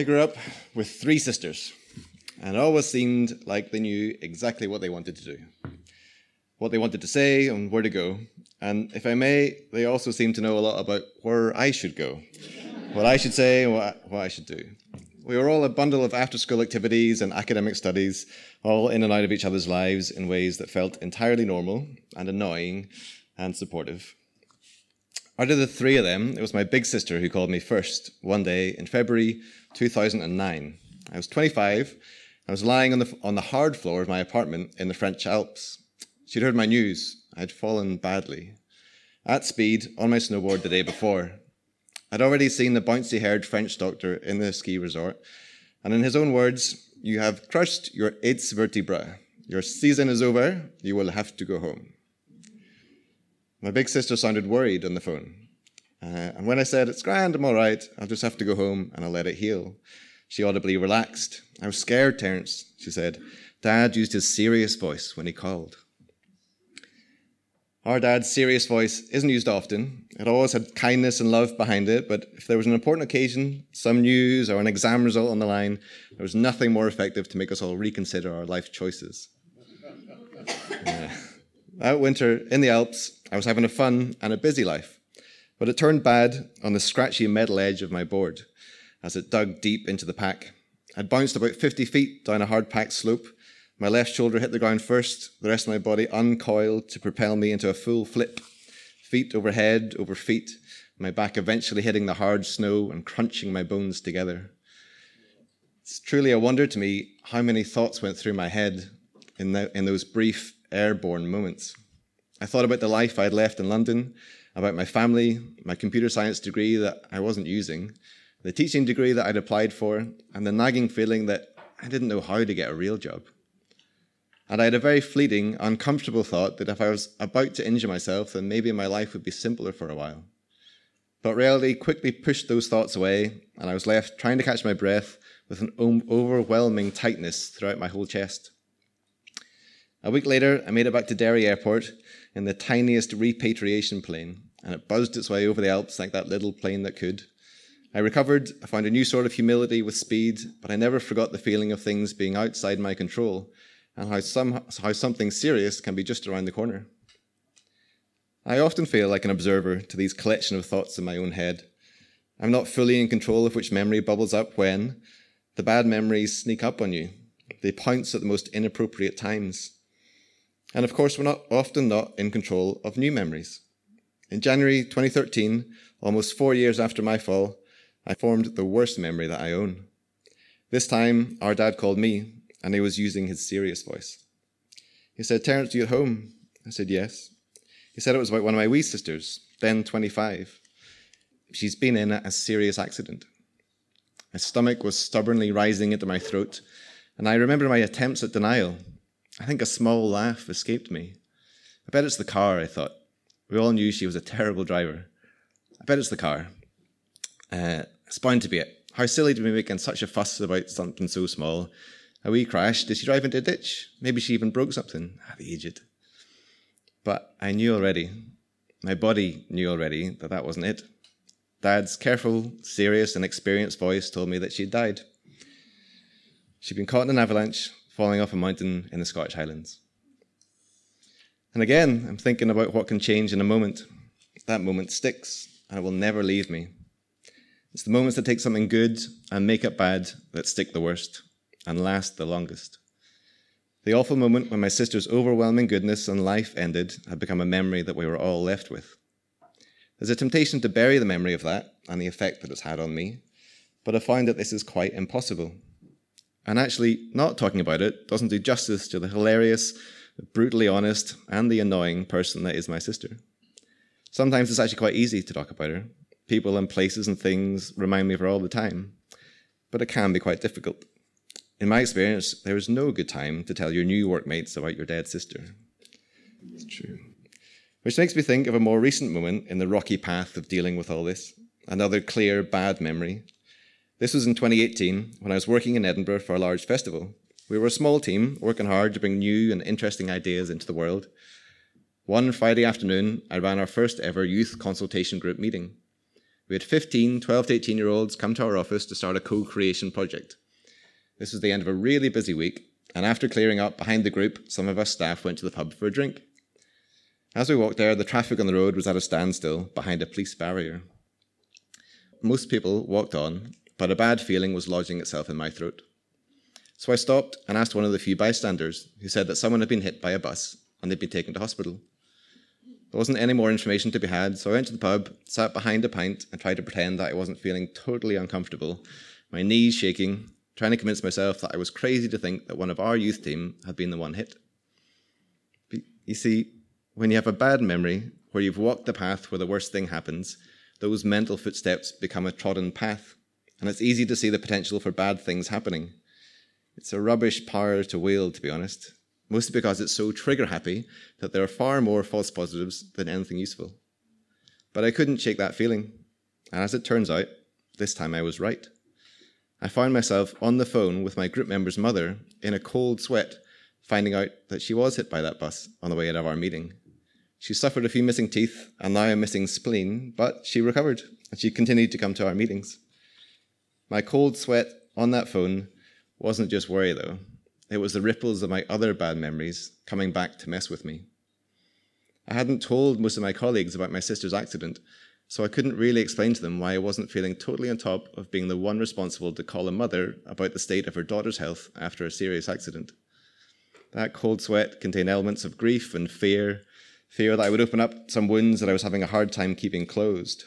I grew up with three sisters, and it always seemed like they knew exactly what they wanted to do, what they wanted to say, and where to go. And if I may, they also seemed to know a lot about where I should go, what I should say, and what, what I should do. We were all a bundle of after school activities and academic studies, all in and out of each other's lives in ways that felt entirely normal and annoying and supportive. Out of the three of them, it was my big sister who called me first one day in February 2009. I was 25. I was lying on the, on the hard floor of my apartment in the French Alps. She'd heard my news. I'd fallen badly. At speed on my snowboard the day before. I'd already seen the bouncy haired French doctor in the ski resort, and in his own words, you have crushed your eighth vertebra. Your season is over. You will have to go home. My big sister sounded worried on the phone. Uh, and when I said, It's grand, I'm all right, I'll just have to go home and I'll let it heal, she audibly relaxed. I was scared, Terence, she said. Dad used his serious voice when he called. Our dad's serious voice isn't used often. It always had kindness and love behind it, but if there was an important occasion, some news, or an exam result on the line, there was nothing more effective to make us all reconsider our life choices. Yeah. That winter in the Alps, I was having a fun and a busy life, but it turned bad on the scratchy metal edge of my board as it dug deep into the pack. I'd bounced about 50 feet down a hard packed slope. My left shoulder hit the ground first, the rest of my body uncoiled to propel me into a full flip, feet over head over feet, my back eventually hitting the hard snow and crunching my bones together. It's truly a wonder to me how many thoughts went through my head in, the, in those brief airborne moments. I thought about the life I'd left in London, about my family, my computer science degree that I wasn't using, the teaching degree that I'd applied for, and the nagging feeling that I didn't know how to get a real job. And I had a very fleeting, uncomfortable thought that if I was about to injure myself, then maybe my life would be simpler for a while. But reality quickly pushed those thoughts away, and I was left trying to catch my breath with an overwhelming tightness throughout my whole chest. A week later, I made it back to Derry Airport in the tiniest repatriation plane, and it buzzed its way over the Alps like that little plane that could. I recovered, I found a new sort of humility with speed, but I never forgot the feeling of things being outside my control and how, some, how something serious can be just around the corner. I often feel like an observer to these collection of thoughts in my own head. I'm not fully in control of which memory bubbles up when. The bad memories sneak up on you. They pounce at the most inappropriate times. And of course, we're not often not in control of new memories. In January 2013, almost four years after my fall, I formed the worst memory that I own. This time, our dad called me, and he was using his serious voice. He said, Terence, you at home? I said, yes. He said it was about one of my wee sisters, then 25. She's been in a serious accident. My stomach was stubbornly rising into my throat, and I remember my attempts at denial. I think a small laugh escaped me. I bet it's the car, I thought. We all knew she was a terrible driver. I bet it's the car. Uh, it's bound to be it. How silly to be making such a fuss about something so small. A wee crash. Did she drive into a ditch? Maybe she even broke something. Ah, the aged. But I knew already. My body knew already that that wasn't it. Dad's careful, serious, and experienced voice told me that she'd died. She'd been caught in an avalanche, falling off a mountain in the Scottish Highlands. And again, I'm thinking about what can change in a moment. That moment sticks, and it will never leave me. It's the moments that take something good and make it bad that stick the worst and last the longest. The awful moment when my sister's overwhelming goodness and life ended had become a memory that we were all left with. There's a temptation to bury the memory of that and the effect that it's had on me, but I find that this is quite impossible. And actually, not talking about it doesn't do justice to the hilarious, brutally honest, and the annoying person that is my sister. Sometimes it's actually quite easy to talk about her, people and places and things remind me of her all the time. But it can be quite difficult. In my experience, there is no good time to tell your new workmates about your dead sister. It's true. Which makes me think of a more recent moment in the rocky path of dealing with all this. Another clear bad memory. This was in 2018 when I was working in Edinburgh for a large festival. We were a small team working hard to bring new and interesting ideas into the world. One Friday afternoon, I ran our first ever youth consultation group meeting. We had 15, 12 to 18 year olds come to our office to start a co creation project. This was the end of a really busy week, and after clearing up behind the group, some of us staff went to the pub for a drink. As we walked there, the traffic on the road was at a standstill behind a police barrier. Most people walked on, but a bad feeling was lodging itself in my throat. So I stopped and asked one of the few bystanders, who said that someone had been hit by a bus and they'd been taken to hospital. There wasn't any more information to be had, so I went to the pub, sat behind a pint, and tried to pretend that I wasn't feeling totally uncomfortable, my knees shaking, trying to convince myself that I was crazy to think that one of our youth team had been the one hit. But you see, when you have a bad memory, where you've walked the path where the worst thing happens, those mental footsteps become a trodden path, and it's easy to see the potential for bad things happening. It's a rubbish power to wield, to be honest, mostly because it's so trigger happy that there are far more false positives than anything useful. But I couldn't shake that feeling, and as it turns out, this time I was right. I found myself on the phone with my group member's mother in a cold sweat, finding out that she was hit by that bus on the way out of our meeting. She suffered a few missing teeth and now a missing spleen, but she recovered and she continued to come to our meetings. My cold sweat on that phone wasn't just worry, though. It was the ripples of my other bad memories coming back to mess with me. I hadn't told most of my colleagues about my sister's accident, so I couldn't really explain to them why I wasn't feeling totally on top of being the one responsible to call a mother about the state of her daughter's health after a serious accident. That cold sweat contained elements of grief and fear fear that I would open up some wounds that I was having a hard time keeping closed.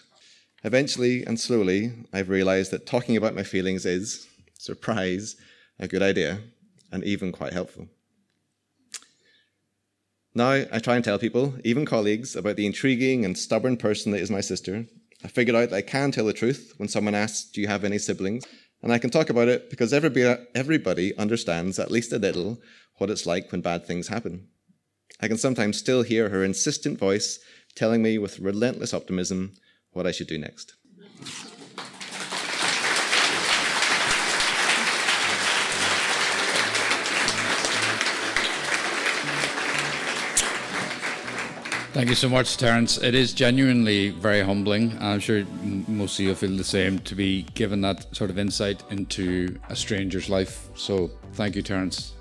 Eventually and slowly, I've realized that talking about my feelings is, surprise, a good idea and even quite helpful. Now I try and tell people, even colleagues, about the intriguing and stubborn person that is my sister. I figured out that I can tell the truth when someone asks, Do you have any siblings? And I can talk about it because everybody, everybody understands at least a little what it's like when bad things happen. I can sometimes still hear her insistent voice telling me with relentless optimism what I should do next. Thank you so much, Terence. It is genuinely very humbling. I'm sure most of you feel the same to be given that sort of insight into a stranger's life. So, thank you, Terence.